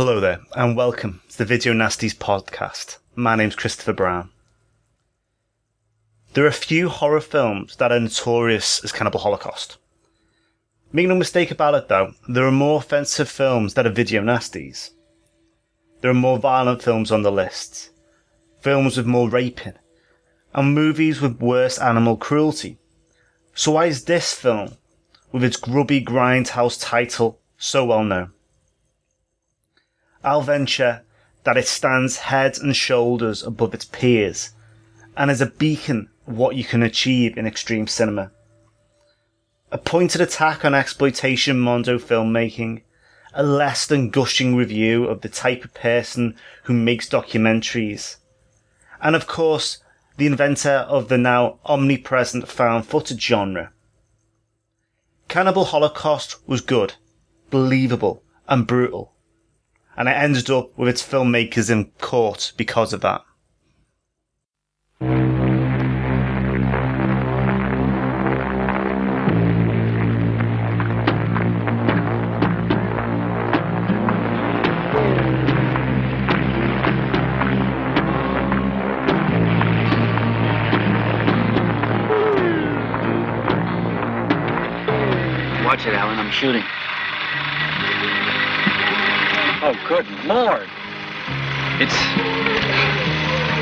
Hello there, and welcome to the Video Nasties podcast. My name's Christopher Brown. There are a few horror films that are notorious as Cannibal Holocaust. Make no mistake about it though, there are more offensive films that are video nasties. There are more violent films on the list, films with more raping, and movies with worse animal cruelty. So why is this film, with its grubby grindhouse title, so well known? I'll venture that it stands head and shoulders above its peers and is a beacon of what you can achieve in extreme cinema. A pointed attack on exploitation mondo filmmaking, a less than gushing review of the type of person who makes documentaries, and of course, the inventor of the now omnipresent found footage genre. Cannibal Holocaust was good, believable, and brutal and it ended up with its filmmakers in court because of that. Watch it, Alan. I'm shooting. Oh, good lord! It's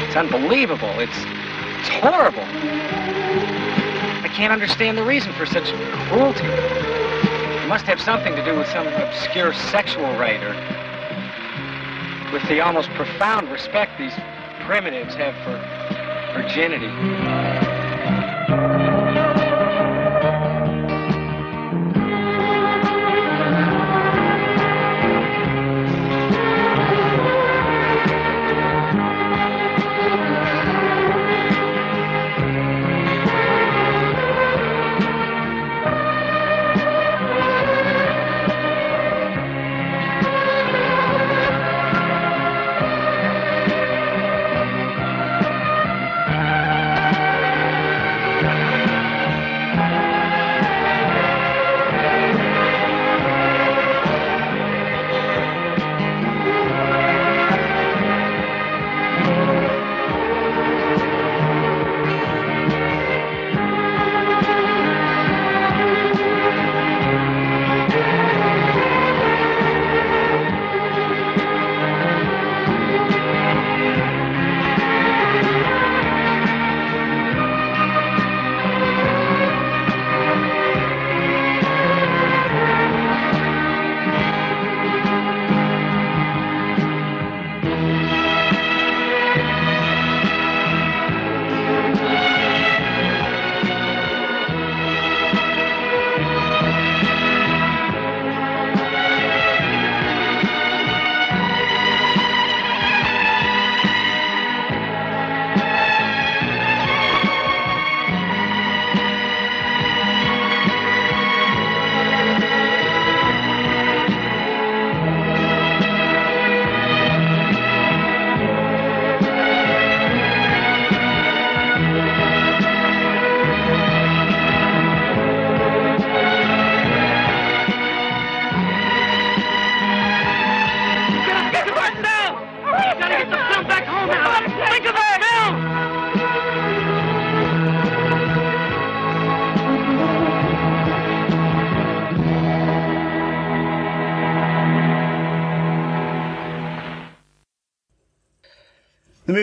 it's unbelievable. It's it's horrible. I can't understand the reason for such cruelty. It must have something to do with some obscure sexual rite or with the almost profound respect these primitives have for virginity.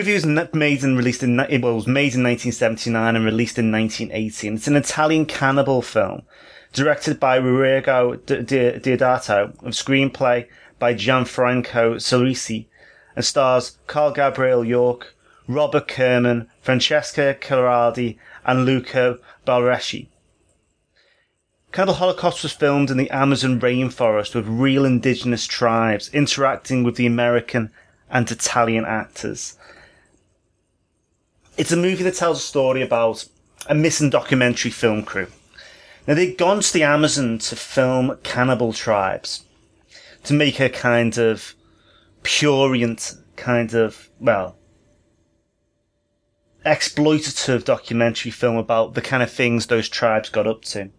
Was made and released in well, it was made in 1979 and released in 1980. And it's an Italian cannibal film directed by D- Deodato, of screenplay by Gianfranco Clerici, and stars Carl Gabriel Yorke, Robert Kerman, Francesca Ciardi, and Luca Barbareschi. Cannibal Holocaust was filmed in the Amazon rainforest with real indigenous tribes interacting with the American and Italian actors. It's a movie that tells a story about a missing documentary film crew. Now they'd gone to the Amazon to film cannibal tribes to make a kind of purient kind of, well, exploitative documentary film about the kind of things those tribes got up to.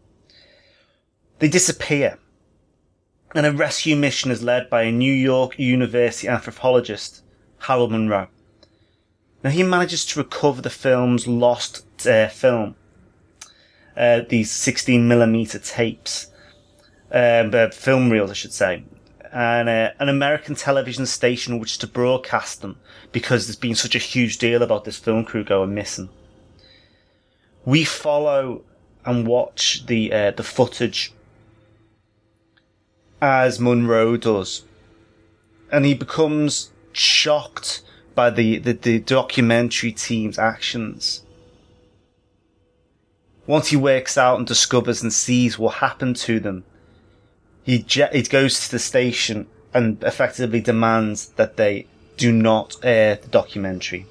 They disappear. And a rescue mission is led by a New York University anthropologist, Harold Monroe. Now he manages to recover the film's lost uh, film, uh, these 16mm tapes, um, uh, film reels, I should say, and uh, an American television station which to broadcast them because there's been such a huge deal about this film crew going missing. We follow and watch the uh, the footage as Monroe does, and he becomes shocked by the, the, the documentary team's actions. Once he wakes out and discovers and sees what happened to them, he, je- he goes to the station and effectively demands that they do not air the documentary.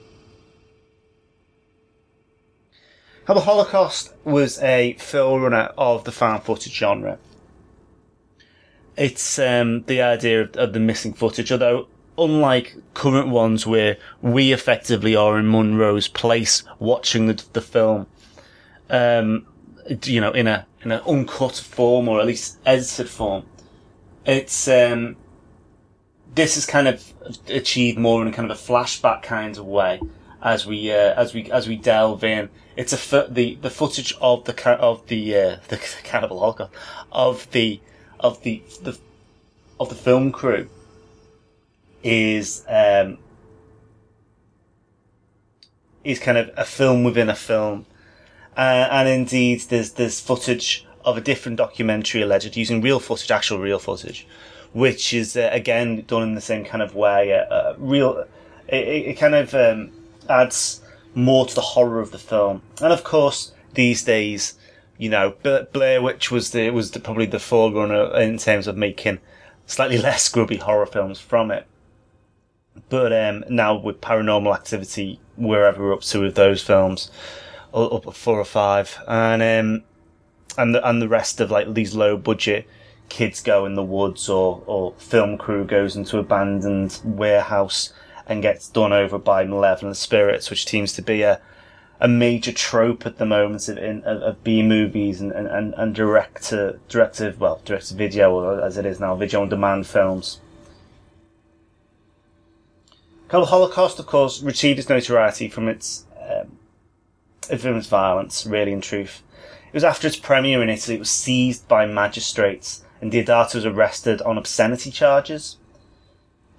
How the Holocaust was a forerunner of the found footage genre. It's um, the idea of, of the missing footage, although unlike current ones where we effectively are in Monroe's place watching the, the film, um, you know, in a in an uncut form or at least edited form. It's um, this is kind of achieved more in kind of a flashback kind of way as we uh, as we as we delve in. It's a fo- the the footage of the of the uh, the cannibal holocaust of the of the the of the film crew is um, is kind of a film within a film uh, and indeed, there's there's footage of a different documentary alleged using real footage, actual real footage, which is uh, again done in the same kind of way. Uh, uh real, it, it, kind of um, adds more to the horror of the film. And of course, these days, you know, Blair Witch was the was the, probably the forerunner in terms of making slightly less grubby horror films from it. But um, now with Paranormal Activity, wherever we're up to with those films up at four or five, and um, and the, and the rest of like these low budget kids go in the woods or or film crew goes into abandoned warehouse and gets done over by malevolent spirits, which seems to be a a major trope at the moment of, in, of, of B movies and, and, and direct to directive well direct to video as it is now video on demand films. The Holocaust, of course, received its notoriety from its um, infamous violence, really in truth. It was after its premiere in Italy, it was seized by magistrates, and Deodato was arrested on obscenity charges.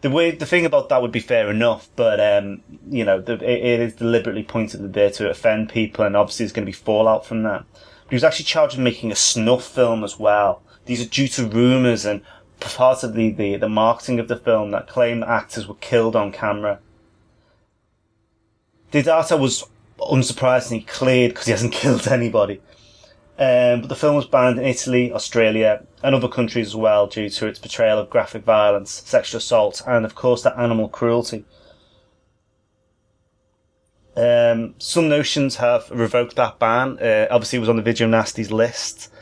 The way, the thing about that would be fair enough, but um, you know, the, it, it is deliberately pointed there to offend people, and obviously there's going to be fallout from that. But he was actually charged with making a snuff film as well. These are due to rumours and part of the, the, the marketing of the film that claim actors were killed on camera. Deodato was unsurprisingly cleared because he hasn't killed anybody. Um, but the film was banned in Italy, Australia, and other countries as well due to its portrayal of graphic violence, sexual assault, and of course that animal cruelty. Um, some notions have revoked that ban. Uh, obviously, it was on the Video Nasties list,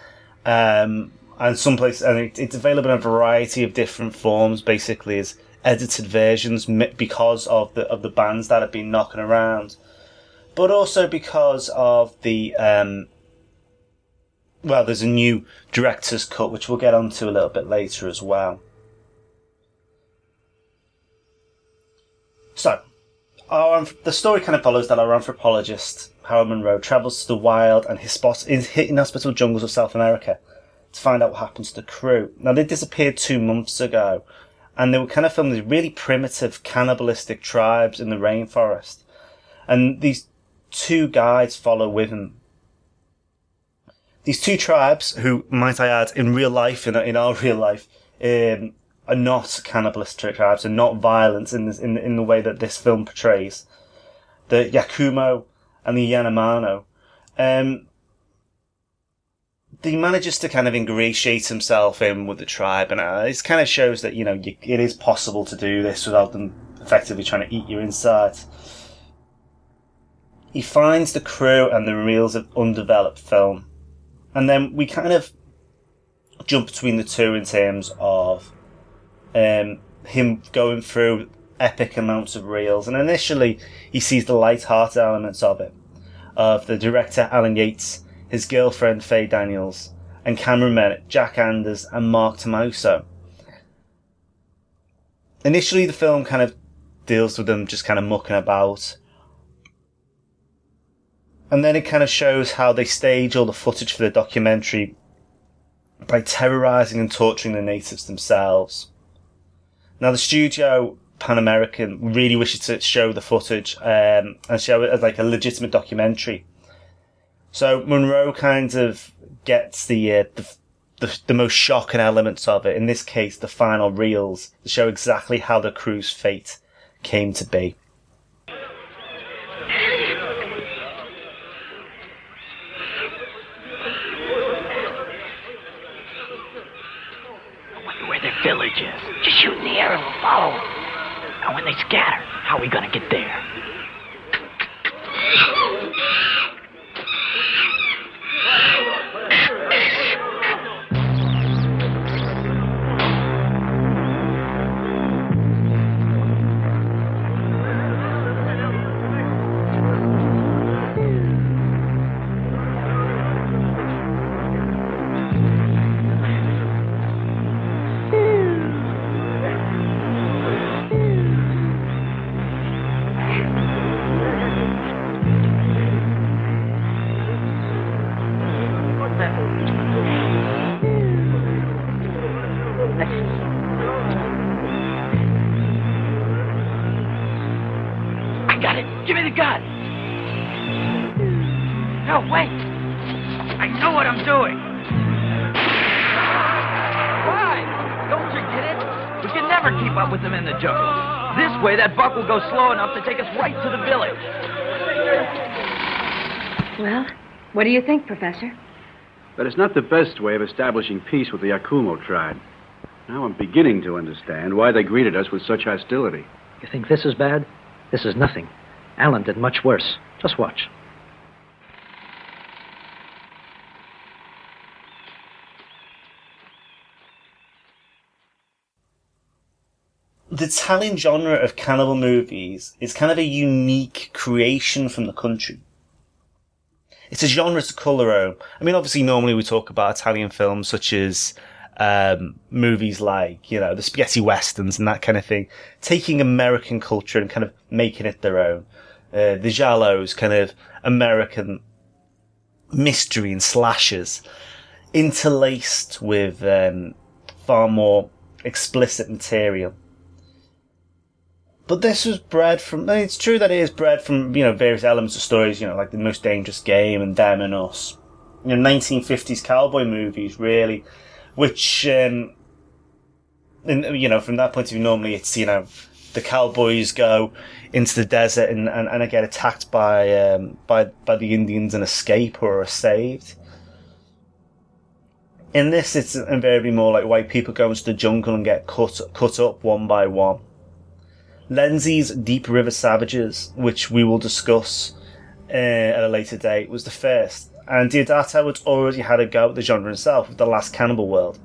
um, and some places, and it, it's available in a variety of different forms. Basically, as edited versions because of the of the bans that have been knocking around but also because of the um, well, there's a new director's cut which we'll get onto a little bit later as well. So, our, the story kind of follows that our anthropologist Harold Monroe travels to the wild and his spots in h inhospitable jungles of South America to find out what happens to the crew. Now, they disappeared two months ago, and they were kind of filming these really primitive cannibalistic tribes in the rainforest. And these two guides follow with them. These two tribes, who, might I add, in real life, in, in our real life, um, are not cannibalistic tribes and not violent in, this, in, in the way that this film portrays. the Yacumo and the Yanomamo. Um, he manages to kind of ingratiate himself in with the tribe, and uh, it kind of shows that you know you, it is possible to do this without them effectively trying to eat your insides. He finds the crew and the reels of undeveloped film, and then we kind of jump between the two in terms of um, him going through epic amounts of reels, and initially he sees the light-hearted elements of it, of the director Alan Yates his girlfriend Faye Daniels, and cameramen Jack Anders and Mark Tomaso. Initially, the film kind of deals with them just kind of mucking about. And then it kind of shows how they stage all the footage for the documentary by terrorizing and torturing the natives themselves. Now, the studio Pan American really wishes to show the footage um, and show it as like a legitimate documentary. So Monroe kind of gets the, uh, the, the the most shocking elements of it. In this case, the final reels show exactly how the crew's fate came to be. village is. Just shoot the air and follow them. And when they scatter, how are we gonna get there? No, wait. I know what I'm doing. Why? Don't you get it? We can never keep up with them in the jungle. This way, that buck will go slow enough to take us right to the village. Well, what do you think, Professor? But it's not the best way of establishing peace with the Yacumo tribe. Now I'm beginning to understand why they greeted us with such hostility. You think this is bad? This is nothing. Alan did much worse. Just watch. The Italian genre of cannibal movies is kind of a unique creation from the country. It's a genre to call their own. I mean, obviously, normally we talk about Italian films such as um, movies like, you know, the spaghetti westerns and that kind of thing, taking American culture and kind of making it their own. Uh, the Giallos, kind of American mystery and slashes, interlaced with um, far more explicit material. But this was bred from. It's true that it is bred from you know various elements of stories. You know, like the most dangerous game and Them and Us. You know, 1950s cowboy movies really, which um, and you know from that point of view, normally it's you know the cowboys go into the desert and and, and get attacked by um, by by the Indians and escape or are saved. In this, it's invariably more like white people go into the jungle and get cut cut up one by one. Lenzi's Deep River Savages, which we will discuss uh, at a later date, was the first, and Deodato had already had a go at the genre himself with The Last Cannibal World.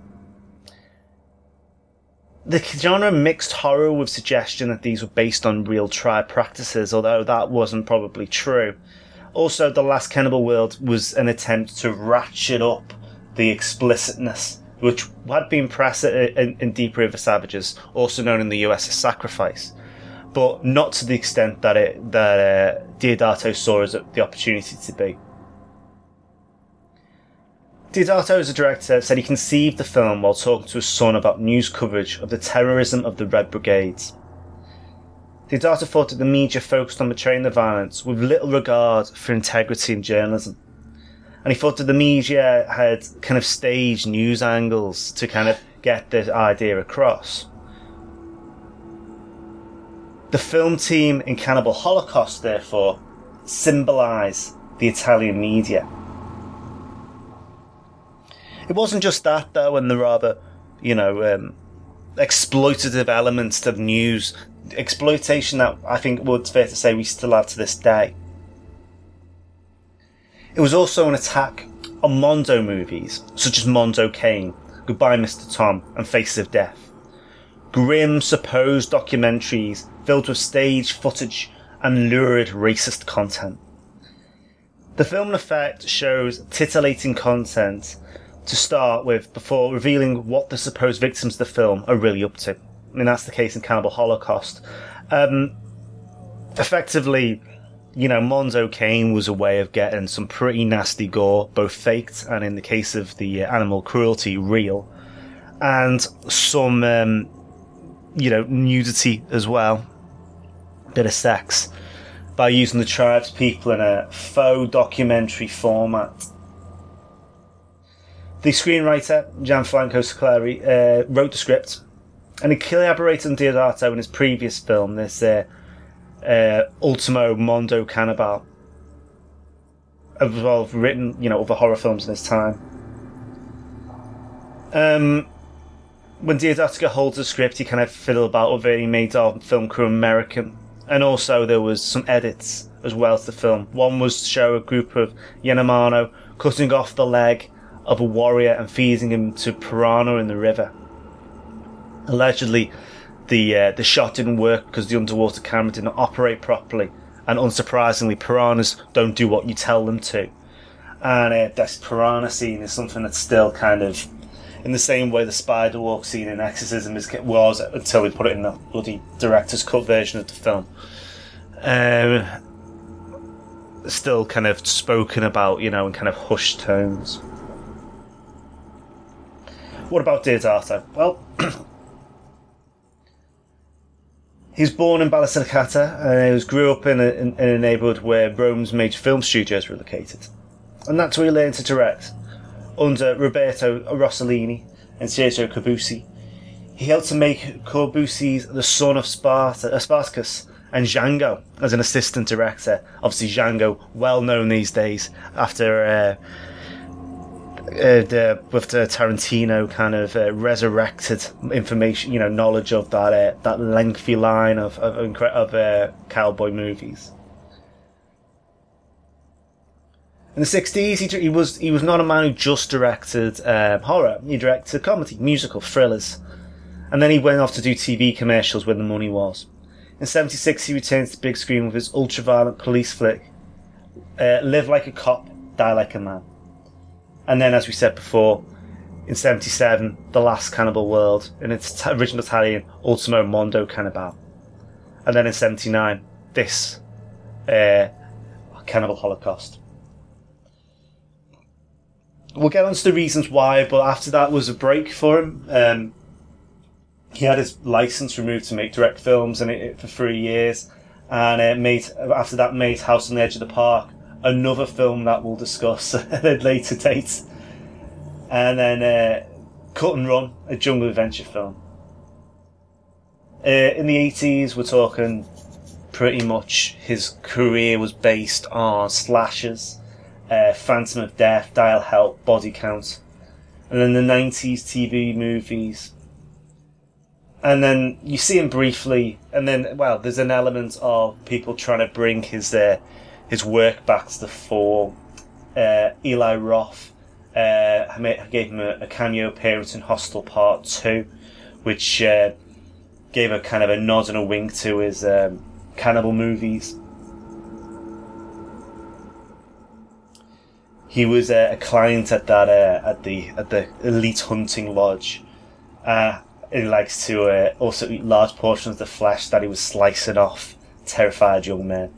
The genre mixed horror with suggestion that these were based on real tribe practices, although that wasn't probably true. Also, The Last Cannibal World was an attempt to ratchet up the explicitness, which had been present in, in Deep River Savages, also known in the US as Sacrifice but not to the extent that it that uh, Deodato saw as the opportunity to be. Deodato, as a director, said he conceived the film while talking to his son about news coverage of the terrorism of the Red Brigades. Deodato thought that the media focused on portraying the violence with little regard for integrity in journalism. And he thought that the media had kind of staged news angles to kind of get the idea across. The film team in Cannibal Holocaust, therefore, symbolise the Italian media. It wasn't just that, though, and the rather, you know, um, exploitative elements to the news, exploitation that I think would fair to say we still have to this day. It was also an attack on Mondo movies, such as Mondo Cane, Goodbye Mr. Tom, and Faces of Death. Grim, supposed documentaries filled with stage footage and lurid racist content. The film, in effect, shows titillating content to start with before revealing what the supposed victims of the film are really up to. I mean, that's the case in Cannibal Holocaust. Um, effectively, you know, Mondo Cane was a way of getting some pretty nasty gore, both faked and in the case of the uh, animal cruelty, real, and some, um, you know, nudity as well, bit of sex, by using the tribe's people in a faux documentary format. The screenwriter, Gianfranco Clerici, uh, wrote the script, and he collaborated on Deodato in his previous film, this uh, uh, Ultimo Mondo Cannibal, as well as written, you know, other horror films in his time. Um, when Deodato holds the script, he kind of fiddled about with it. He made our film crew American, and also there was some edits as well to the film. One was to show a group of Yanomamo cutting off the leg of a warrior and feeding him to piranha in the river. Allegedly, the uh, the shot didn't work because the underwater camera didn't operate properly, and unsurprisingly, piranhas don't do what you tell them to. And uh, this piranha scene is something that's still kind of in the same way the spider walk scene in Exorcism is was until we put it in the bloody director's cut version of the film. Um, still kind of spoken about, you know, in kind of hushed tones. What about Deodato? Well, he was born in Basilicata and he was grew up in a, in, in a neighbourhood where Rome's major film studios were located. And that's where he learned to direct under Roberto Rossellini and Sergio Corbucci. He helped to make Corbucci's The Son of Sparta, uh, Spartacus and Django as an assistant director. Obviously, Django, well known these days after uh, uh, the, with the Tarantino kind of uh, resurrected information, you know, knowledge of that uh, that lengthy line of of, of uh, cowboy movies. In the sixties, he, he was he was not a man who just directed um, horror. He directed comedy, musical, thrillers, and then he went off to do TV commercials where the money was. In '76, he returned to the big screen with his ultra-violent police flick, uh, "Live Like a Cop, Die Like a Man." And then, as we said before, in 77, The Last Cannibal World, in its t- original Italian, Ultimo Mondo Cannibal. And then in 79, this, uh, Cannibal Holocaust. We'll get on to the reasons why, but after that was a break for him. Um, he had his license removed to make direct films and it, for three years. And uh, made after that made House on the Edge of the Park, another film that we'll discuss at a later date. And then uh, Cut and Run, a jungle adventure film. Uh, in the 80s, we're talking pretty much his career was based on slashers, uh, Phantom of Death, Dial Help, Body Count. And then the 90s TV movies. And then you see him briefly, and then, well, there's an element of people trying to bring his uh, his work back to the fore. Uh, Eli Roth uh, gave him a, a, cameo appearance in Hostel Part 2, which uh, gave a kind of a nod and a wink to his um, cannibal movies. He was a client at that uh, at the at the elite hunting lodge. Uh, he likes to uh, also eat large portions of the flesh that he was slicing off terrified young men.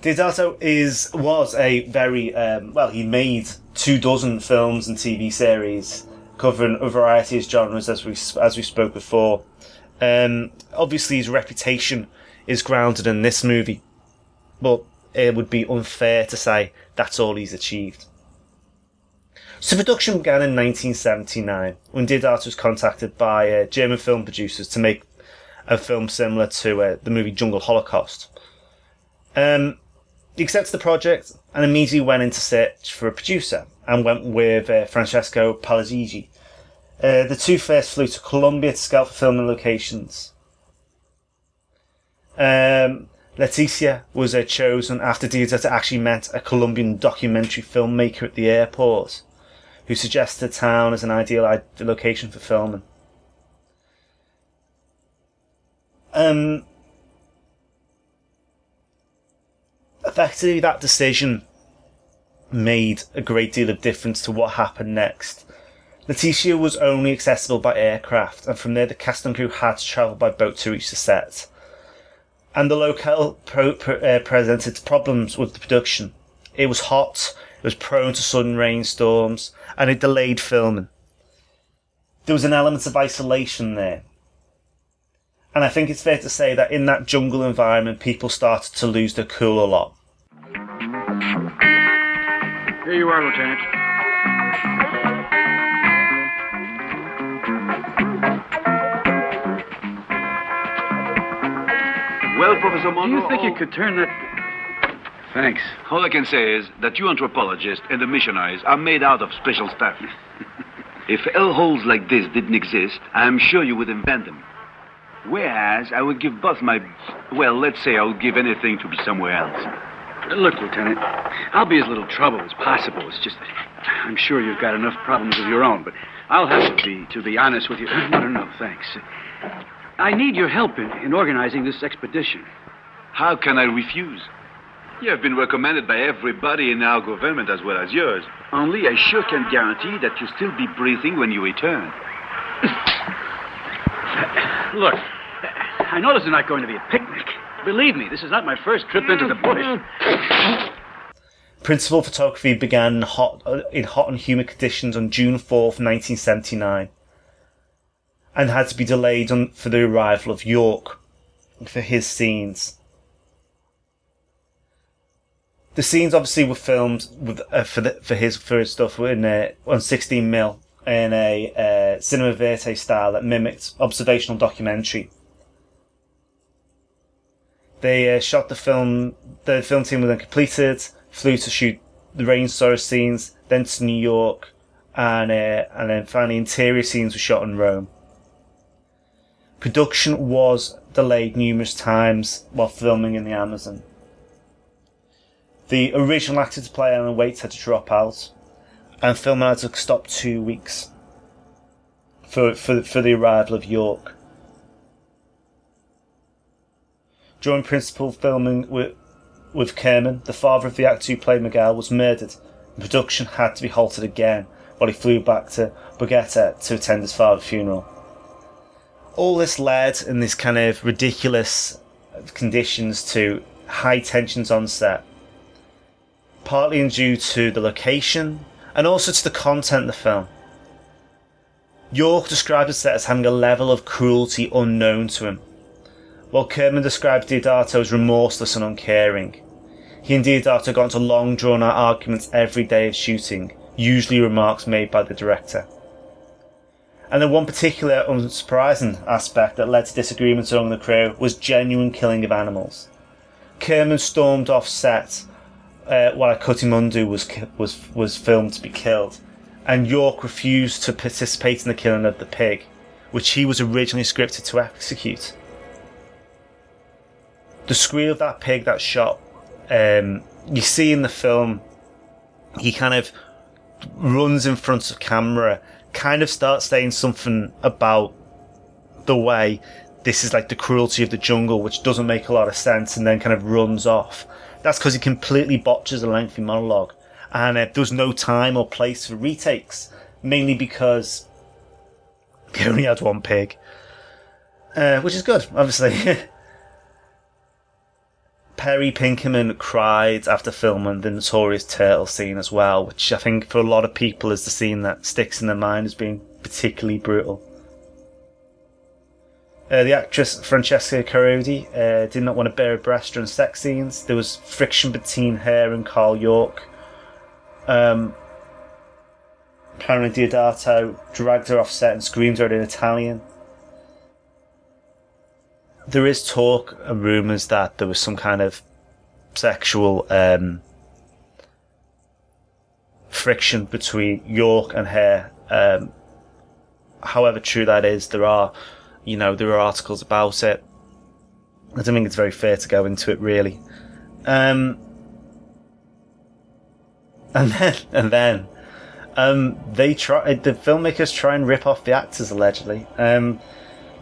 Deodato is was a very um, well. He made two dozen films and TV series covering a variety of genres, as we as we spoke before. Um, obviously, his reputation is grounded in this movie, but it would be unfair to say that's all he's achieved. So production began in 1979 when Deodato was contacted by uh, German film producers to make a film similar to uh, the movie Jungle Holocaust. Um, he accepted the project and immediately went into search for a producer and went with uh, Francesco Palazzigi. Uh, the two first flew to Colombia to scout for filming locations. Um, Leticia was chosen after Deodato actually met a Colombian documentary filmmaker at the airport who suggested the town as an ideal location for filming. Um, effectively, that decision made a great deal of difference to what happened next. Leticia was only accessible by aircraft, and from there the cast and crew had to travel by boat to reach the set. And the locale pro- uh, presented problems with the production. It was hot, it was prone to sudden rainstorms, and it delayed filming. There was an element of isolation there. And I think it's fair to say that in that jungle environment, people started to lose their cool a lot. Here you are, Lieutenant. Well, Professor Do you think you oh. could turn that. Thanks. All I can say is that you anthropologists and the missionaries are made out of special stuff. if hellholes like this didn't exist, I'm sure you would invent them. Whereas I would give both my. Well, let's say I would give anything to be somewhere else. Look, Lieutenant, I'll be as little trouble as possible. It's just that I'm sure you've got enough problems of your own, but I'll have to be, to be honest with you. No, no, no, thanks. I need your help in, in organizing this expedition. How can I refuse? You have been recommended by everybody in our government as well as yours. Only I sure can guarantee that you'll still be breathing when you return. Look, I know this is not going to be a picnic. Believe me, this is not my first trip into the bush. Principal photography began in hot, uh, in hot and humid conditions on June 4th, 1979, and had to be delayed on, for the arrival of Yorke for his scenes. The scenes obviously were filmed with uh, for the, for his for his stuff in uh, on 16 mil in a uh, cinema verite style that mimicked observational documentary. They uh, shot the film. The film team was then completed. Flew to shoot the rainstorm scenes, then to New York, and uh, and then finally interior scenes were shot in Rome. Production was delayed numerous times while filming in the Amazon. The original actor to play Alan Waits had to drop out, and filming had to stop two weeks for for for the arrival of Yorke. During principal filming with, with Kerman, the father of the actor who played Miguel was murdered, and production had to be halted again while he flew back to Bogota to attend his father's funeral. All this led in these kind of ridiculous conditions to high tensions on set, partly due to the location and also to the content of the film. Yorke described the set as having a level of cruelty unknown to him, while Kerman described Deodato as remorseless and uncaring. He and Deodato got into long drawn out arguments every day of shooting, usually remarks made by the director. And the one particular unsurprising aspect that led to disagreements among the crew was genuine killing of animals. Kerman stormed off set uh, while a coatimundi was was was filmed to be killed, and Yorke refused to participate in the killing of the pig, which he was originally scripted to execute. The squeal of that pig that shot, um, you see in the film, he kind of runs in front of camera, kind of starts saying something about the way this is like the cruelty of the jungle, which doesn't make a lot of sense, and then kind of runs off. That's because he completely botches a lengthy monologue, and uh, there no time or place for retakes, mainly because he only had one pig, uh, which is good, obviously. Perry Pirkanen cried after filming the notorious turtle scene as well, which I think for a lot of people is the scene that sticks in their mind as being particularly brutal. Uh, the actress Francesca Ciardi uh, did not want to bare her breast during sex scenes. There was friction between her and Carl Yorke. Um, apparently Deodato dragged her off set and screamed her in Italian. There is talk and rumours that there was some kind of sexual um, friction between Yorke and her. Um, however true that is, there are, you know, there are articles about it. I don't think it's very fair to go into it really. Um, and then, and then, um, they try. The filmmakers try and rip off the actors allegedly. Um,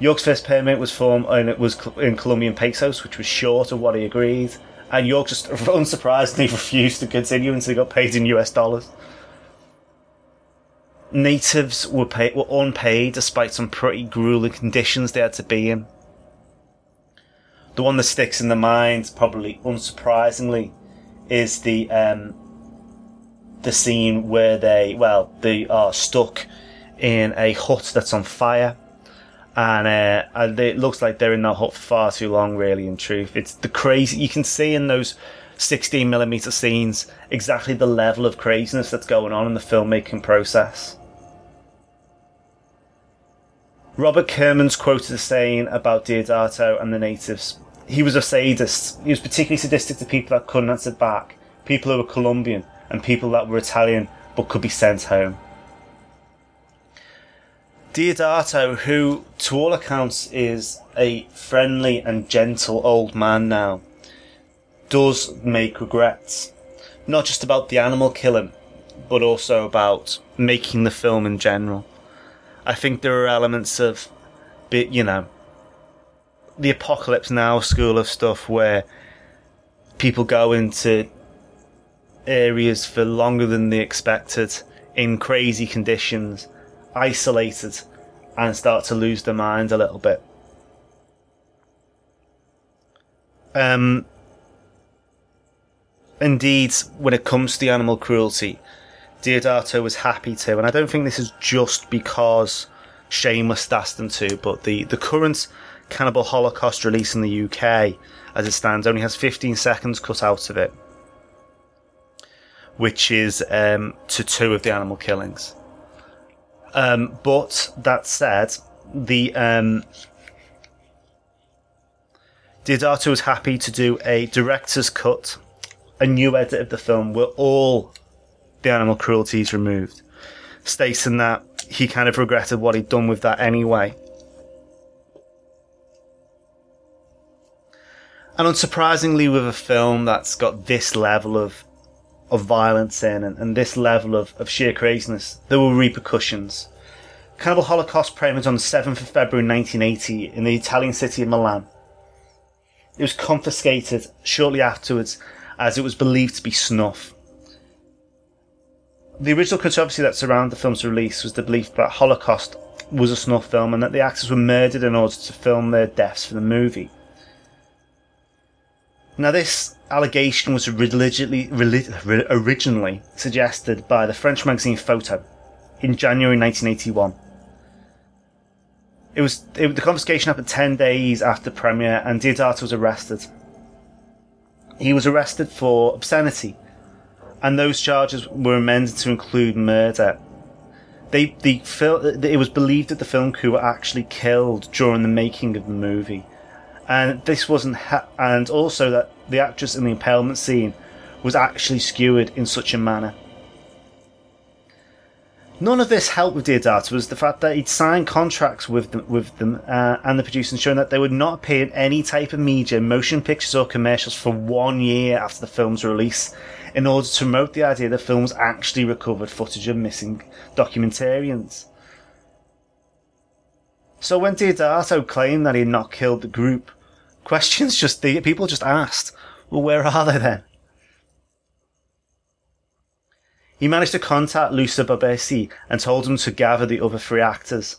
Yorke's first payment was from, and it was in Colombian pesos, which was short of what he agreed. And Yorke just unsurprisingly refused to continue until he got paid in US dollars. Natives were were unpaid despite some pretty grueling conditions they had to be in. The one that sticks in the mind, probably unsurprisingly, is the um, the scene where they, well, they are stuck in a hut that's on fire. And, uh, it looks like they're in that hut for far too long, really, in truth. It's the crazy, you can see in those 16 millimeter scenes exactly the level of craziness that's going on in the filmmaking process. Robert Kerman's quoted as saying about Deodato and the natives, he was a sadist. He was particularly sadistic to people that couldn't answer back, people who were Colombian, and people that were Italian but could be sent home. Deodato, who to all accounts is a friendly and gentle old man now, does make regrets. Not just about the animal killing, but also about making the film in general. I think there are elements of, you know, the apocalypse now school of stuff where people go into areas for longer than they expected in crazy conditions, isolated, and start to lose their mind a little bit. Um, indeed, when it comes to the animal cruelty, Deodato was happy to, and I don't think this is just because Shameless asked them to, but the, the current Cannibal Holocaust release in the UK, as it stands, only has 15 seconds cut out of it which is um, to two of the animal killings. Um, but that said, the um, Deodato was happy to do a director's cut, a new edit of the film where all the animal cruelty is removed, stating that he kind of regretted what he'd done with that anyway. And unsurprisingly, with a film that's got this level of of violence in and, and this level of, of sheer craziness, there were repercussions. Cannibal Holocaust premiered on the 7th of February 1980 in the Italian city of Milan. It was confiscated shortly afterwards as it was believed to be snuff. The original controversy that surrounded the film's release was the belief that Holocaust was a snuff film and that the actors were murdered in order to film their deaths for the movie. Now, this allegation was originally, originally suggested by the French magazine Photo in January 1981. It was it, the confiscation happened 10 days after premiere, and Deodato was arrested. He was arrested for obscenity, and those charges were amended to include murder. They, the it was believed that the film crew were actually killed during the making of the movie, and this wasn't, ha- and also that the actress in the impalement scene was actually skewered in such a manner. None of this helped with Deodato was the fact that he'd signed contracts with them, with them uh, and the producers showing that they would not appear in any type of media, motion pictures or commercials for one year after the film's release in order to promote the idea that films actually recovered footage of missing documentarians. So when Deodato claimed that he had not killed the group, questions just the people just asked, well, where are they then? He managed to contact Luca Barbareschi and told him to gather the other three actors.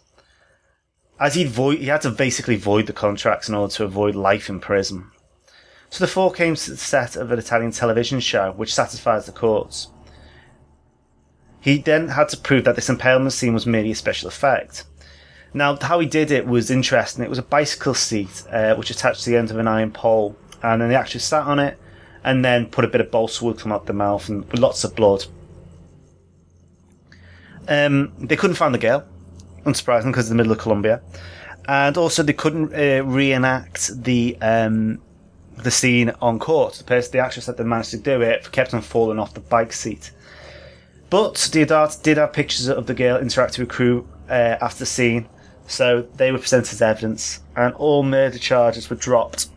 As he'd he had to basically void the contracts in order to avoid life in prison. So the four came to the set of an Italian television show, which satisfies the courts. He then had to prove that this impalement scene was merely a special effect. Now, how he did it was interesting. It was a bicycle seat, uh, which attached to the end of an iron pole, and then they actually sat on it and then put a bit of balsa wood out the mouth and with lots of blood. Um, they couldn't find the girl, unsurprising because it's the middle of Colombia, and also they couldn't uh, reenact the um, the scene on court. The person, the actress that they managed to do it, kept on falling off the bike seat. But Deodato did have pictures of the girl interacting with crew uh, after the scene, so they were presented as evidence, and all murder charges were dropped.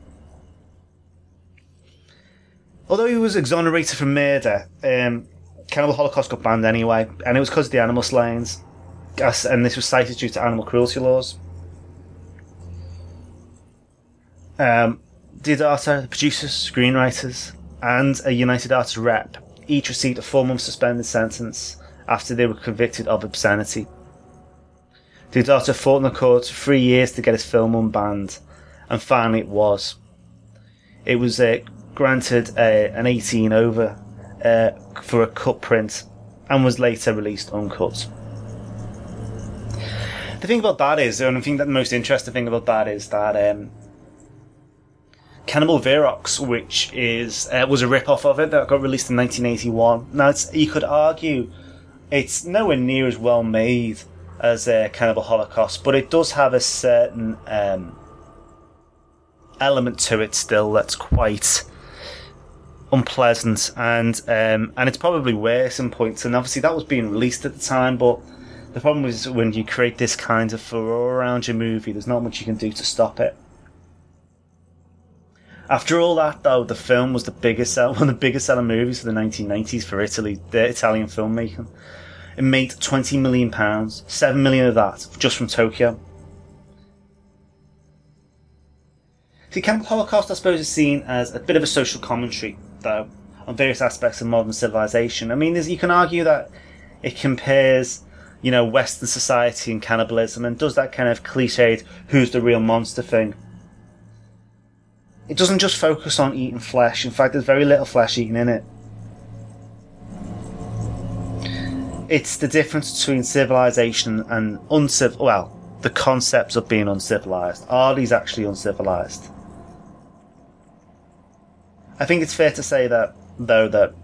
Although he was exonerated from murder, um, Cannibal Holocaust got banned anyway, and it was because of the animal slayings, and this was cited due to animal cruelty laws. Um, Deodato, the producers, screenwriters, and a United Artists rep each received a four-month suspended sentence after they were convicted of obscenity. Deodato fought in the courts for three years to get his film unbanned, and finally it was. It was uh, granted uh, an 18 over uh, for a cut print, and was later released uncut. The thing about that is, and I think that the most interesting thing about that is that um, Cannibal Ferox, which is uh, was a rip off of it that got released in 1981. Now, you could argue it's nowhere near as well made as uh, Cannibal Holocaust, but it does have a certain um, element to it still that's quite unpleasant, and um, and it's probably worse in points. And obviously, that was being released at the time, but the problem is when you create this kind of furore around your movie, there's not much you can do to stop it. After all that, though, the film was the biggest one of the biggest selling movies of the 1990s for Italy, the Italian filmmaking. It made 20 million pounds, 7 million of that just from Tokyo. The Cannibal Holocaust, I suppose, is seen as a bit of a social commentary, though, on various aspects of modern civilization. I mean, you can argue that it compares, you know, Western society and cannibalism and does that kind of cliched who's the real monster thing. It doesn't just focus on eating flesh. In fact, there's very little flesh eaten in it. It's the difference between civilization and unciv. Well, the concepts of being uncivilized. Are these actually uncivilized? I think it's fair to say that, though, that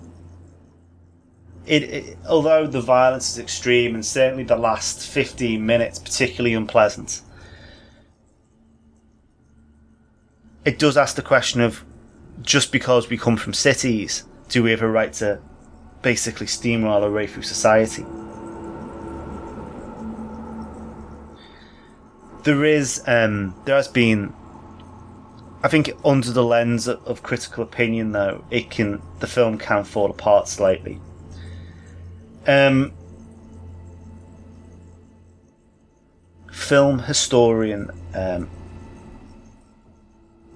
it, it although the violence is extreme and certainly the last 15 minutes particularly unpleasant, it does ask the question of just because we come from cities, do we have a right to basically steamroll our way through society? There is, um, there has been, I think, under the lens of, critical opinion, though, it can, the film can fall apart slightly. Um, film historian um,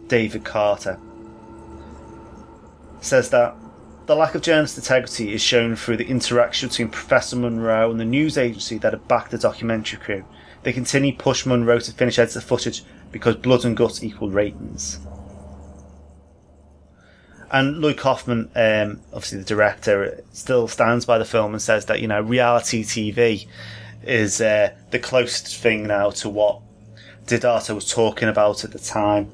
David Carter says that the lack of journalist integrity is shown through the interaction between Professor Monroe and the news agency that had backed the documentary crew. They continue to push Monroe to finish edit the footage because blood and guts equal ratings. And Lloyd Kaufman, um, obviously the director, still stands by the film and says that you know reality TV is uh, the closest thing now to what Deodato was talking about at the time.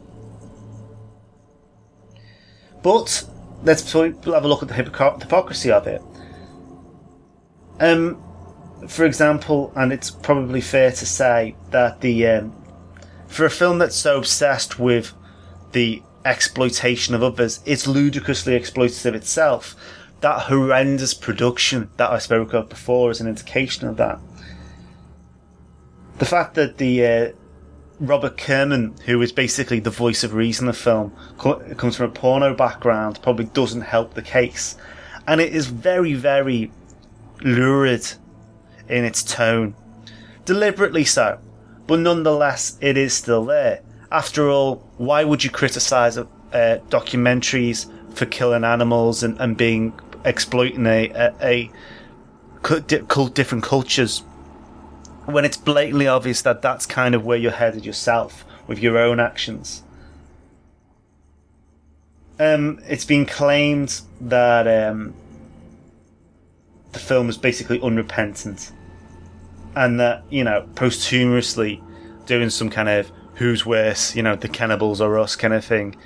But let's have a look at the hypocr- hypocrisy of it. Um, for example, and it's probably fair to say that the um, for a film that's so obsessed with the exploitation of others, it's ludicrously exploitative itself. That horrendous production that I spoke of before is an indication of that. The fact that the uh, Robert Kerman, who is basically the voice of reason of the film, co- comes from a porno background, probably doesn't help the case. And it is very, very lurid in its tone. Deliberately so. But nonetheless, it is still there. After all, why would you criticise uh, documentaries for killing animals and, and being exploiting a, a, a different cultures when it's blatantly obvious that that's kind of where you're headed yourself with your own actions. Um, it's been claimed that um, the film is basically unrepentant, and that you know posthumously doing some kind of who's worse, you know, the cannibals or us kind of thing,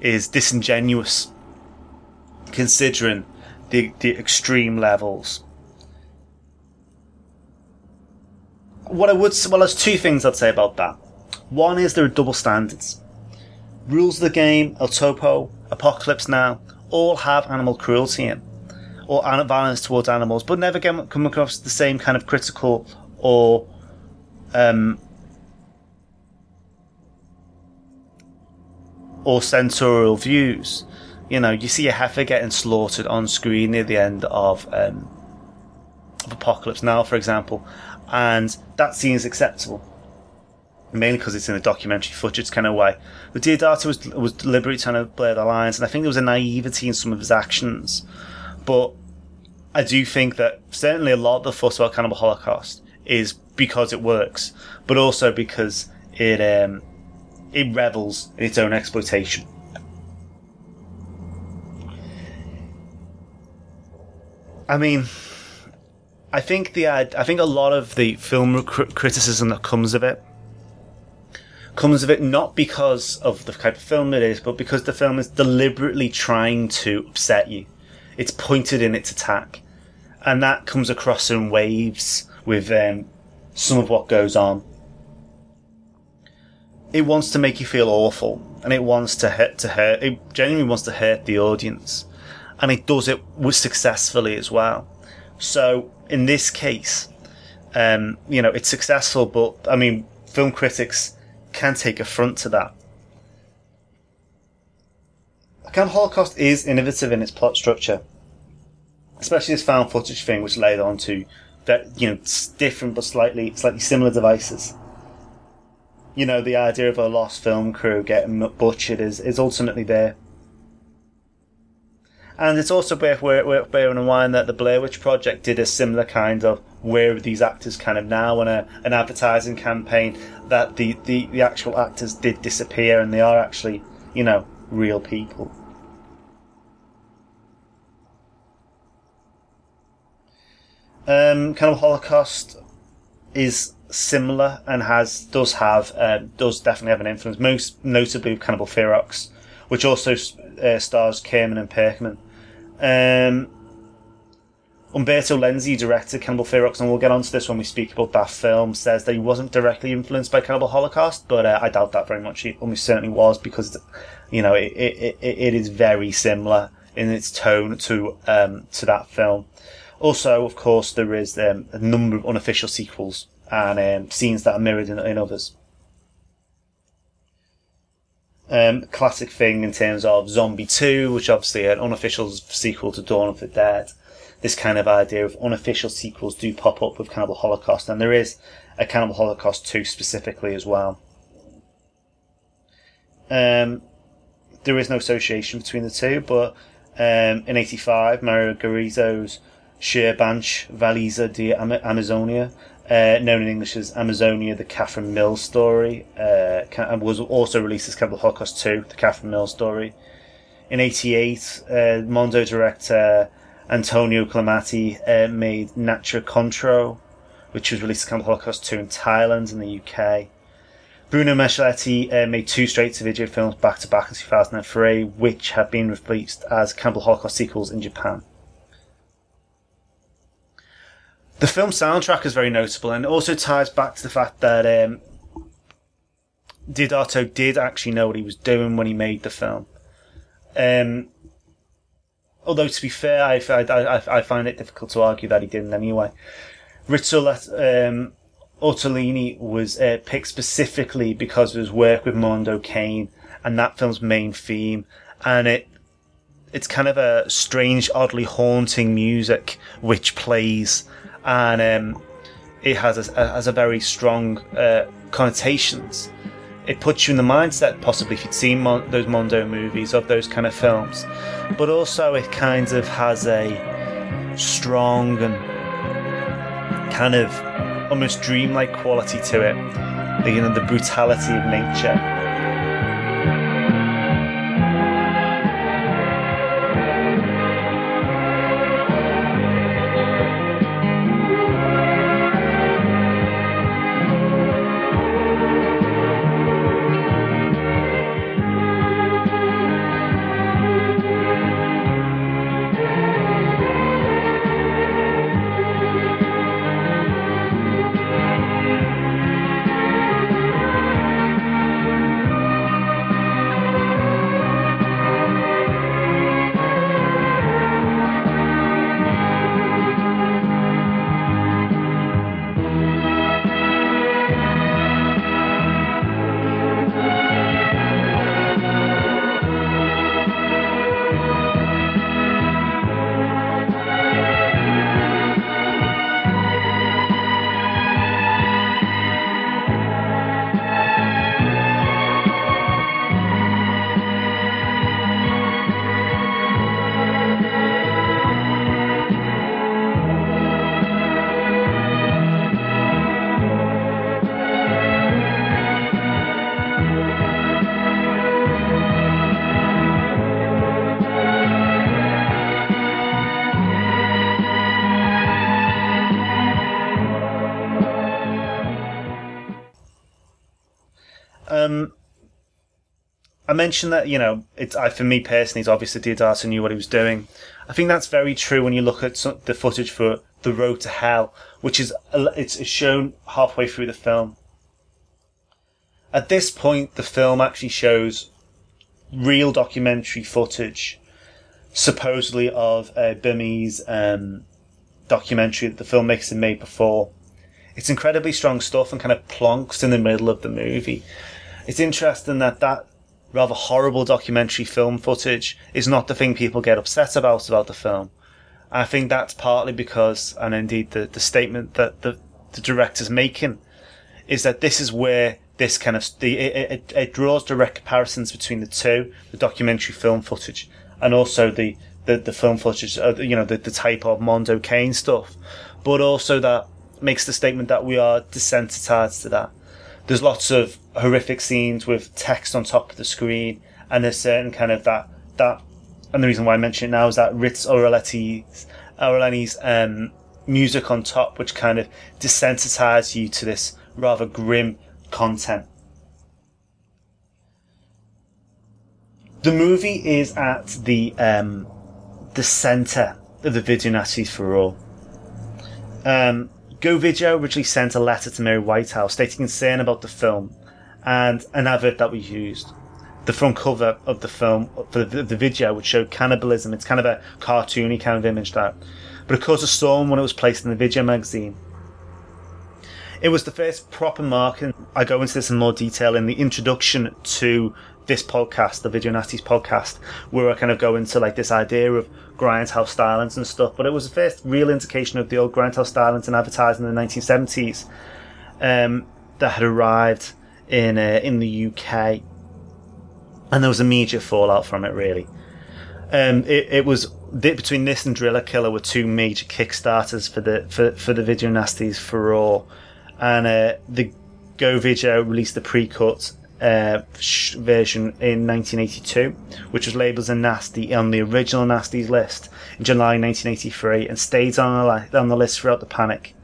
is disingenuous, considering the the extreme levels what I would well, there's two things I'd say about that. One is there are double standards. Rules of the game, El Topo, Apocalypse Now, all have animal cruelty in, or violence towards animals, but never come across the same kind of critical or um, or censorial views. You know, you see a heifer getting slaughtered on screen near the end of um, of Apocalypse Now, for example, and that seems acceptable. Mainly because it's in a documentary footage kind of way. But Deodato was was deliberately trying to blur the lines, and I think there was a naivety in some of his actions. But I do think that certainly a lot of the fuss about Cannibal Holocaust is because it works, but also because it um, it revels in its own exploitation. I mean, I think the uh, I think a lot of the film cr- criticism that comes of it comes of it not because of the type of film it is, but because the film is deliberately trying to upset you. It's pointed in its attack, and that comes across in waves with um, some of what goes on. It wants to make you feel awful, and it wants to hurt to hurt. It genuinely wants to hurt the audience, and it does it successfully as well. So in this case, um, you know, it's successful, but I mean, film critics can take affront to that. Camp Holocaust is innovative in its plot structure, especially this found footage thing, which laid on to that you know different but slightly slightly similar devices. You know, the idea of a lost film crew getting butchered is, is ultimately there. And it's also worth, worth bearing in mind that the Blair Witch Project did a similar kind of where these actors kind of now on a, an advertising campaign that the, the, the actual actors did disappear and they are actually, you know, real people. Um, Cannibal Holocaust is similar and has does have uh, does definitely have an influence, most notably Cannibal Ferox, which also uh, stars Kerman and Pirkanen. Um, Umberto Lenzi directed Cannibal Ferox, and we'll get onto this when we speak about that film. Says that he wasn't directly influenced by Cannibal Holocaust, but uh, I doubt that very much. He almost certainly was because, you know, it it, it, it is very similar in its tone to um, to that film. Also, of course, there is um, a number of unofficial sequels and um, scenes that are mirrored in, in others. Um, classic thing in terms of Zombie 2, which obviously an unofficial sequel to Dawn of the Dead. This kind of idea of unofficial sequels do pop up with Cannibal Holocaust, and there is a Cannibal Holocaust 2 specifically as well. Um, there is no association between the two, but um, in 85, Mario Gariazzo's Sherbanch Valiza de Amazonia, uh, known in English as Amazonia, the Catherine Mill story, uh, was also released as Cannibal Holocaust 2, the Catherine Mill story. In 88, uh, Mondo director Antonio Climati uh, made Natura Contro, which was released as Cannibal Holocaust 2 in Thailand and the UK. Bruno Micheletti uh, made two straight-to-video films back-to-back in 2003, which have been released as Cannibal Holocaust sequels in Japan. The film soundtrack is very notable and also ties back to the fact that um, Deodato did actually know what he was doing when he made the film. Um, although, to be fair, I, I, I, find it difficult to argue that he didn't anyway. Rizzo um, was uh, picked specifically because of his work with Mondo Cane and that film's main theme, and it it's kind of a strange, oddly haunting music which plays and um, it has a, has a very strong uh, connotations. It puts you in the mindset, possibly if you'd seen Mon- those Mondo movies of those kind of films, but also it kind of has a strong and kind of almost dreamlike quality to it. You know, the brutality of nature. Mentioned that you know it's I, for me personally, it's obvious that Deodato knew what he was doing. I think that's very true when you look at some, the footage for The Road to Hell, which is it's shown halfway through the film. At this point, the film actually shows real documentary footage, supposedly of a Burmese um, documentary that the filmmakers had made before. It's incredibly strong stuff and kind of plonks in the middle of the movie. It's interesting that that rather horrible documentary film footage is not the thing people get upset about about the film. I think that's partly because, and indeed the, the statement that the, the director's making, is that this is where this kind of the it, it, it, draws direct comparisons between the two, the documentary film footage, and also the the, the film footage, uh, you know, the, the type of Mondo Cane stuff, but also that makes the statement that we are desensitized to that. There's lots of horrific scenes with text on top of the screen, and there's certain kind of that that, and the reason why I mention it now is that Riz Ortolani's um, music on top, which kind of desensitizes you to this rather grim content. The movie is at the um, the center of the video nasties for all. Um, Go Video originally sent a letter to Mary Whitehouse stating concern about the film and an advert that we used. The front cover of the film, for the, the video, which showed cannibalism. It's kind of a cartoony kind of image that. But it caused a storm when it was placed in the video magazine. It was the first proper marking. I go into this in more detail in the introduction to this podcast, the Video Nasties podcast, where I kind of go into like this idea of grindhouse stylings and stuff. But it was the first real indication of the old grindhouse stylings and advertising in the 1970s um, that had arrived in uh, in the UK, and there was immediate fallout from it. Really, um, it, it was between this and Driller Killer were two major kickstarters for the for, for the Video Nasties for Raw and uh, the Go Video released the pre-cut uh, version in 1982, which was labelled as a nasty on the original nasties list in July 1983 and stayed on the, li- on the list throughout the panic.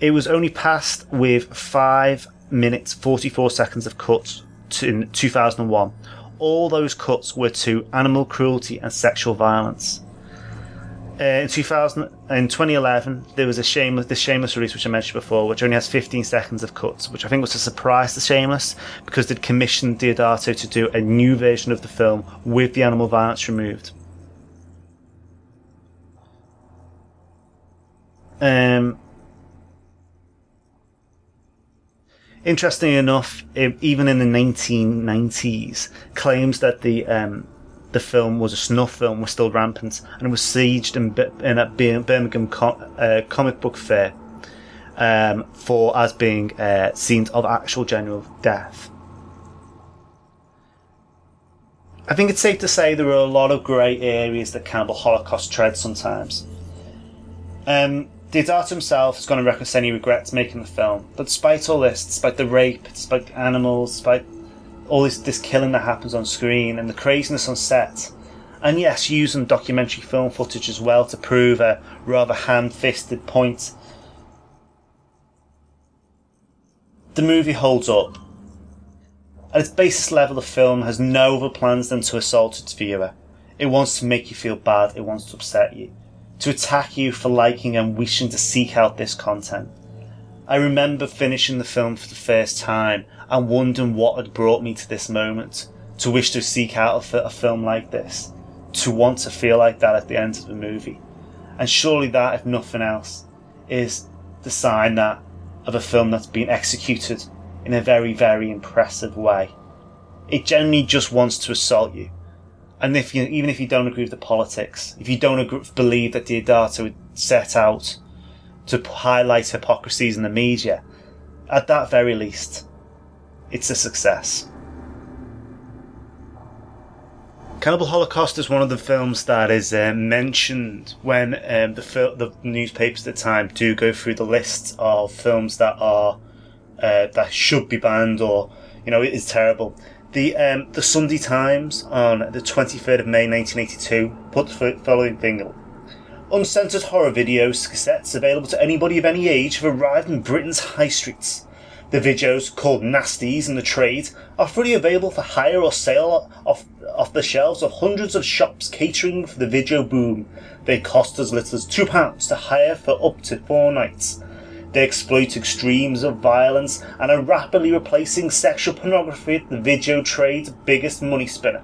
It was only passed with 5 minutes 44 seconds of cuts in 2001. All those cuts were to animal cruelty and sexual violence. Uh, in 2000, in 2011, there was a shameless, the Shameless release, which I mentioned before, which only has 15 seconds of cuts, which I think was a surprise to Shameless because they'd commissioned Deodato to do a new version of the film with the animal violence removed. Um, interestingly enough, even in the 1990s, claims that the um, the film was a snuff film was still rampant and was sieged in, in a Birmingham uh, comic book fair um, for as being uh, scenes of actual general death. I think it's safe to say there are a lot of grey areas that Cannibal Holocaust treads sometimes. Um, Deodato himself has gone on record saying he regrets making the film, but despite all this, despite the rape, despite the animals, despite all this this killing that happens on screen and the craziness on set. And yes, using documentary film footage as well to prove a rather ham-fisted point. The movie holds up. At its basis level, the film has no other plans than to assault its viewer. It wants to make you feel bad, it wants to upset you, to attack you for liking and wishing to seek out this content. I remember finishing the film for the first time and wondering what had brought me to this moment, to wish to seek out a, film like this, to want to feel like that at the end of the movie. And surely that, if nothing else, is the sign that of a film that's been executed in a very, very impressive way. It generally just wants to assault you. And if you, even if you don't agree with the politics, if you don't agree, believe that Deodato would set out to highlight hypocrisies in the media, at that very least, it's a success. Cannibal Holocaust is one of the films that is uh, mentioned when um, the fil- the newspapers at the time do go through the list of films that are uh, that should be banned or you know it is terrible. The um, the Sunday Times on the 23rd of May 1982 put the following thing Uncensored horror videos, cassettes available to anybody of any age have arrived in Britain's high streets. The videos, called nasties in the trade, are freely available for hire or sale off, off the shelves of hundreds of shops catering for the video boom. They cost as little as £2 to hire for up to four nights. They exploit extremes of violence and are rapidly replacing sexual pornography the video trade's biggest money spinner.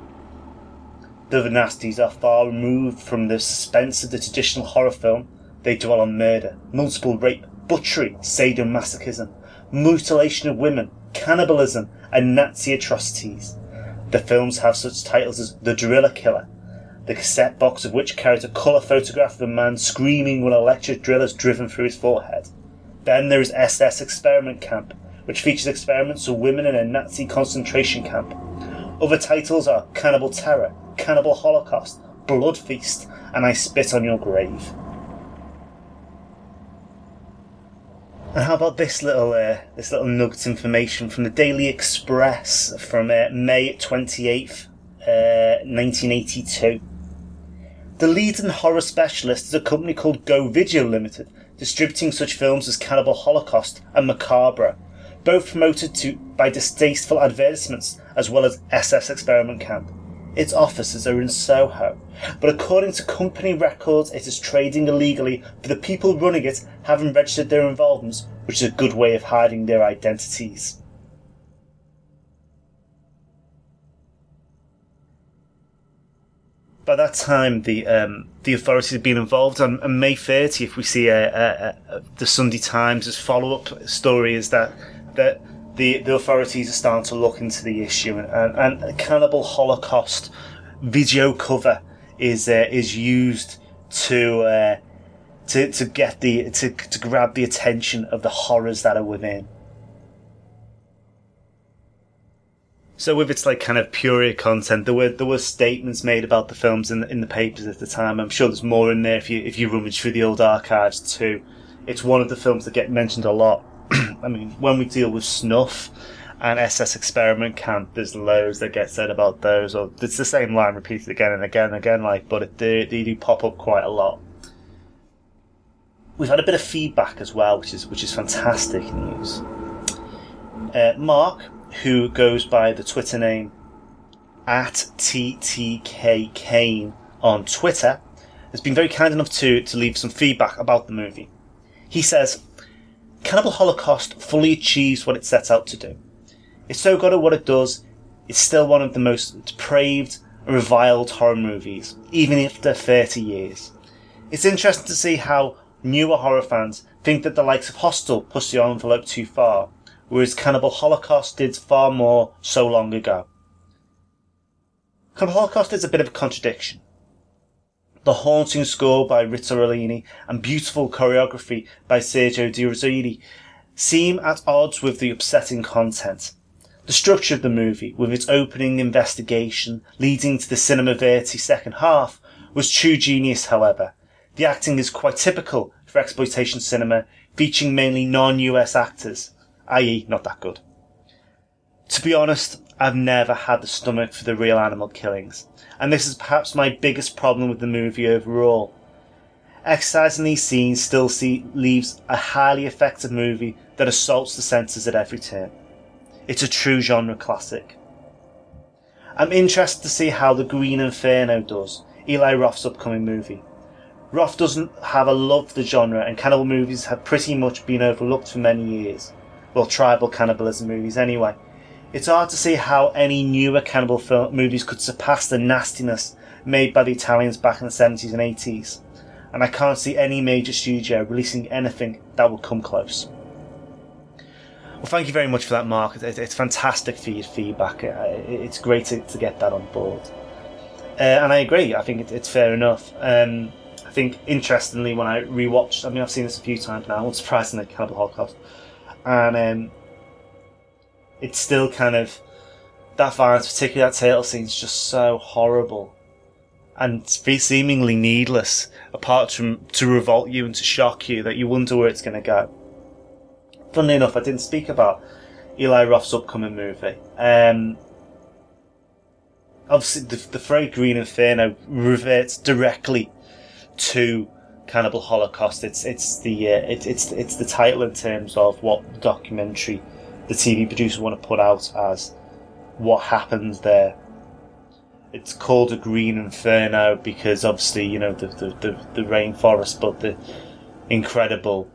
The nasties are far removed from the suspense of the traditional horror film. They dwell on murder, multiple rape, butchery, sadomasochism, mutilation of women, cannibalism, and Nazi atrocities. The films have such titles as The Driller Killer, the cassette box of which carries a colour photograph of a man screaming when electric drill is driven through his forehead. Then there is SS Experiment Camp, which features experiments of women in a Nazi concentration camp. Other titles are Cannibal Terror, Cannibal Holocaust, Blood Feast, and I Spit on Your Grave. And how about this little uh, this little nugget information from the Daily Express from uh, May twenty eighth, uh, nineteen eighty two. The leading horror specialist is a company called Go Video Limited, distributing such films as Cannibal Holocaust and Macabre, both promoted to by distasteful advertisements as well as SS Experiment Camp. Its offices are in Soho, but according to company records, it is trading illegally for the people running it haven't registered their involvements, which is a good way of hiding their identities. By that time, the um, the authorities have been involved. On, on May 30th, we see a, a, a, the Sunday Times' follow up story is that that the, the authorities are starting to look into the issue, and, and, and Cannibal Holocaust video cover is uh, is used to uh, to to get the to to grab the attention of the horrors that are within. So with its like kind of pure content, there were there were statements made about the films in the, in the papers at the time. I'm sure there's more in there if you if you rummage through the old archives too. It's one of the films that get mentioned a lot. I mean, when we deal with snuff and SS Experiment Camp, there's loads that get said about those. Or it's the same line repeated again and again and again. Like, but it, they, they do pop up quite a lot. We've had a bit of feedback as well, which is which is fantastic news. Uh, Mark, who goes by the Twitter name at TTK Kane on Twitter, has been very kind enough to, to leave some feedback about the movie. He says, Cannibal Holocaust fully achieves what it sets out to do. It's so good at what it does, it's still one of the most depraved and reviled horror movies, even after 30 years. It's interesting to see how newer horror fans think that the likes of Hostel push the envelope too far, whereas Cannibal Holocaust did far more so long ago. Cannibal Holocaust is a bit of a contradiction. The haunting score by Rita and beautiful choreography by Sergio Di Rossi seem at odds with the upsetting content. The structure of the movie, with its opening investigation leading to the cinema verite second half, was true genius, however. The acting is quite typical for exploitation cinema, featuring mainly non-US actors, i.e. not that good. To be honest, I've never had the stomach for the real animal killings and this is perhaps my biggest problem with the movie overall. Exercising these scenes still see, leaves a highly effective movie that assaults the senses at every turn. It's a true genre classic. I'm interested to see how The Green Inferno does, Eli Roth's upcoming movie. Roth doesn't have a love for the genre, and cannibal movies have pretty much been overlooked for many years. Well, tribal cannibalism movies anyway. It's hard to see how any newer cannibal film movies could surpass the nastiness made by the Italians back in the 70s and 80s, and I can't see any major studio releasing anything that will come close. Well, thank you very much for that, Mark. It's fantastic for your feedback. It's great to, to get that on board. Uh, and I agree, I think it's fair enough. Um, I think, interestingly, when I rewatched, I mean, I've seen this a few times now, unsurprisingly, Cannibal Holocaust, and um, it's still kind of that violence, particularly that title scene, is just so horrible and seemingly needless, apart from to revolt you and to shock you that you wonder where it's going to go. Funnily enough, I didn't speak about Eli Roth's upcoming movie. Um, obviously, the, the phrase Green Inferno reverts directly to Cannibal Holocaust. It's it's the uh, it, it's it's the title in terms of what the documentary the TV producers want to put out as what happens there. It's called a green inferno because obviously you know the the, the, the rainforest, but the incredible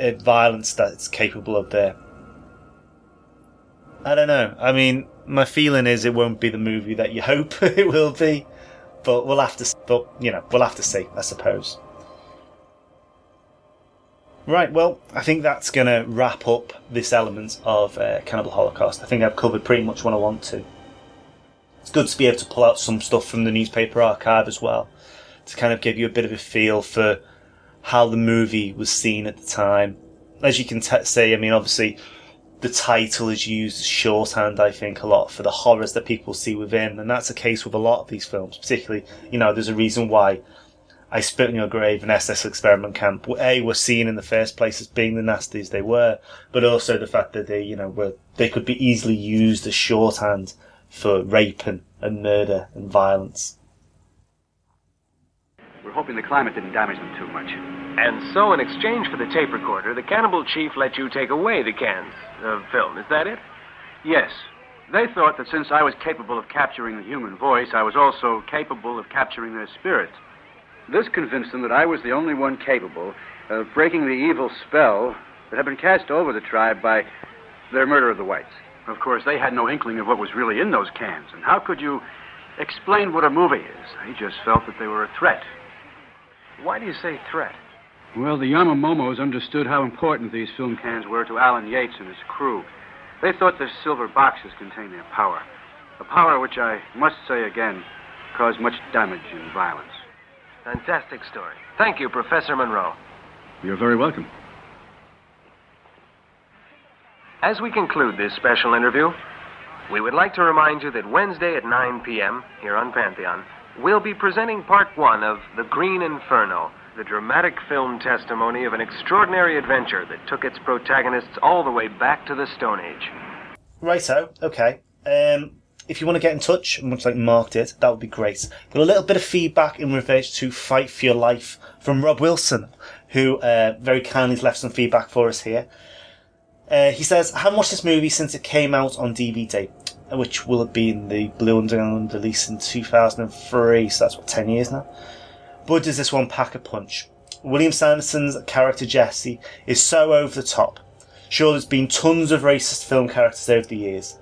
uh, violence that it's capable of there. I don't know. I mean, my feeling is it won't be the movie that you hope it will be, but we'll have to. But you know, we'll have to see. I suppose. Right, well, I think that's going to wrap up this element of uh, Cannibal Holocaust. I think I've covered pretty much what I want to. It's good to be able to pull out some stuff from the newspaper archive as well, to kind of give you a bit of a feel for how the movie was seen at the time. As you can t- say, I mean, obviously, the title is used as shorthand, I think, a lot for the horrors that people see within, and that's the case with a lot of these films. Particularly, you know, there's a reason why I Spit on Your Grave and SS Experiment Camp, A, were seen in the first place as being the nasties they were, but also the fact that they, you know, were, they could be easily used as shorthand for rape and, and murder and violence. We're hoping the climate didn't damage them too much. And so, in exchange for the tape recorder, the cannibal chief let you take away the cans of film. Is that it? Yes. They thought that since I was capable of capturing the human voice, I was also capable of capturing their spirit. This convinced them that I was the only one capable of breaking the evil spell that had been cast over the tribe by their murder of the whites. Of course, they had no inkling of what was really in those cans, and how could you explain what a movie is? They just felt that they were a threat. Why do you say threat? Well, the Yanomamos understood how important these film cans were to Alan Yates and his crew. They thought the silver boxes contained their power. A power which I must say again caused much damage and violence. Fantastic story. Thank you, Professor Monroe. You're very welcome. As we conclude this special interview, we would like to remind you that Wednesday at 9 p.m. here on Pantheon, we'll be presenting part one of The Green Inferno, the dramatic film testimony of an extraordinary adventure that took its protagonists all the way back to the Stone Age. Righto, okay. Um, if you want to get in touch, much like Mark did, that would be great. Got a little bit of feedback in regards to Fight for Your Life from Rob Wilson, who uh, very kindly left some feedback for us here. Uh, he says, I haven't watched this movie since it came out on DVD, which will have been the Blue Underground release in 2003, so that's what, 10 years now? But does this one pack a punch? William Sanderson's character Jesse is so over the top. Sure, there's been tons of racist film characters over the years.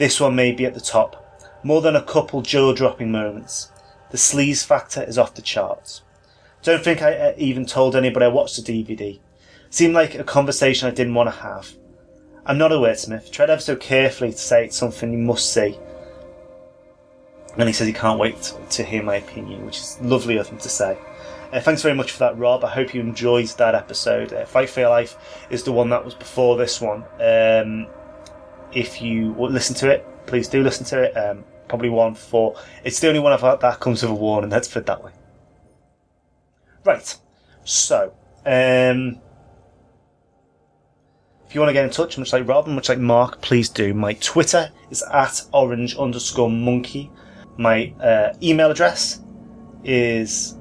This one may be at the top. More than a couple jaw dropping moments. The sleaze factor is off the charts. Don't think I uh, even told anybody I watched the DVD. Seemed like a conversation I didn't want to have. I'm not a wordsmith. Tread ever so carefully to say it's something you must see. And he says he can't wait to hear my opinion, which is lovely of him to say. Uh, thanks very much for that, Rob. I hope you enjoyed that episode. Uh, Fight for Your Life is the one that was before this one. Um, if you listen to it, please do listen to it. Um, probably one for. It's the only one I've had that comes with a warning. Let's put that way. Right. So, um, if you want to get in touch, much like Rob and much like Mark, please do. My Twitter is at orange underscore monkey. My uh, email address is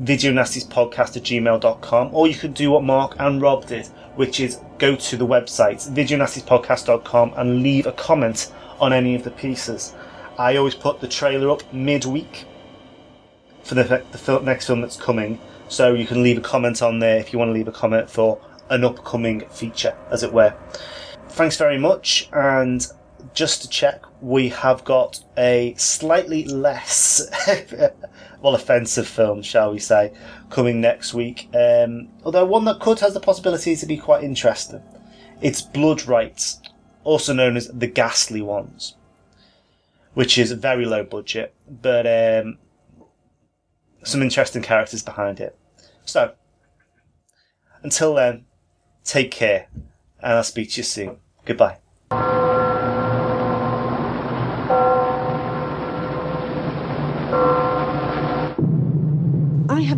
videonastiespodcast at gmail.com. Or you could do what Mark and Rob did, which is go to the website, videonastiespodcast.com, and leave a comment on any of the pieces. I always put the trailer up midweek for the, the next film that's coming, so you can leave a comment on there if you want to leave a comment for an upcoming feature, as it were. Thanks very much, and just to check, we have got a slightly less, well, offensive film, shall we say, coming next week. Um, although one that could has the possibility to be quite interesting. It's Blood Rites, also known as The Ghastly Ones, which is very low budget, but um, some interesting characters behind it. So, until then, take care, and I'll speak to you soon. Goodbye.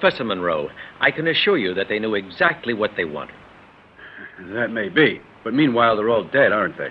Professor Monroe, I can assure you that they knew exactly what they wanted. That may be. But meanwhile, they're all dead, aren't they?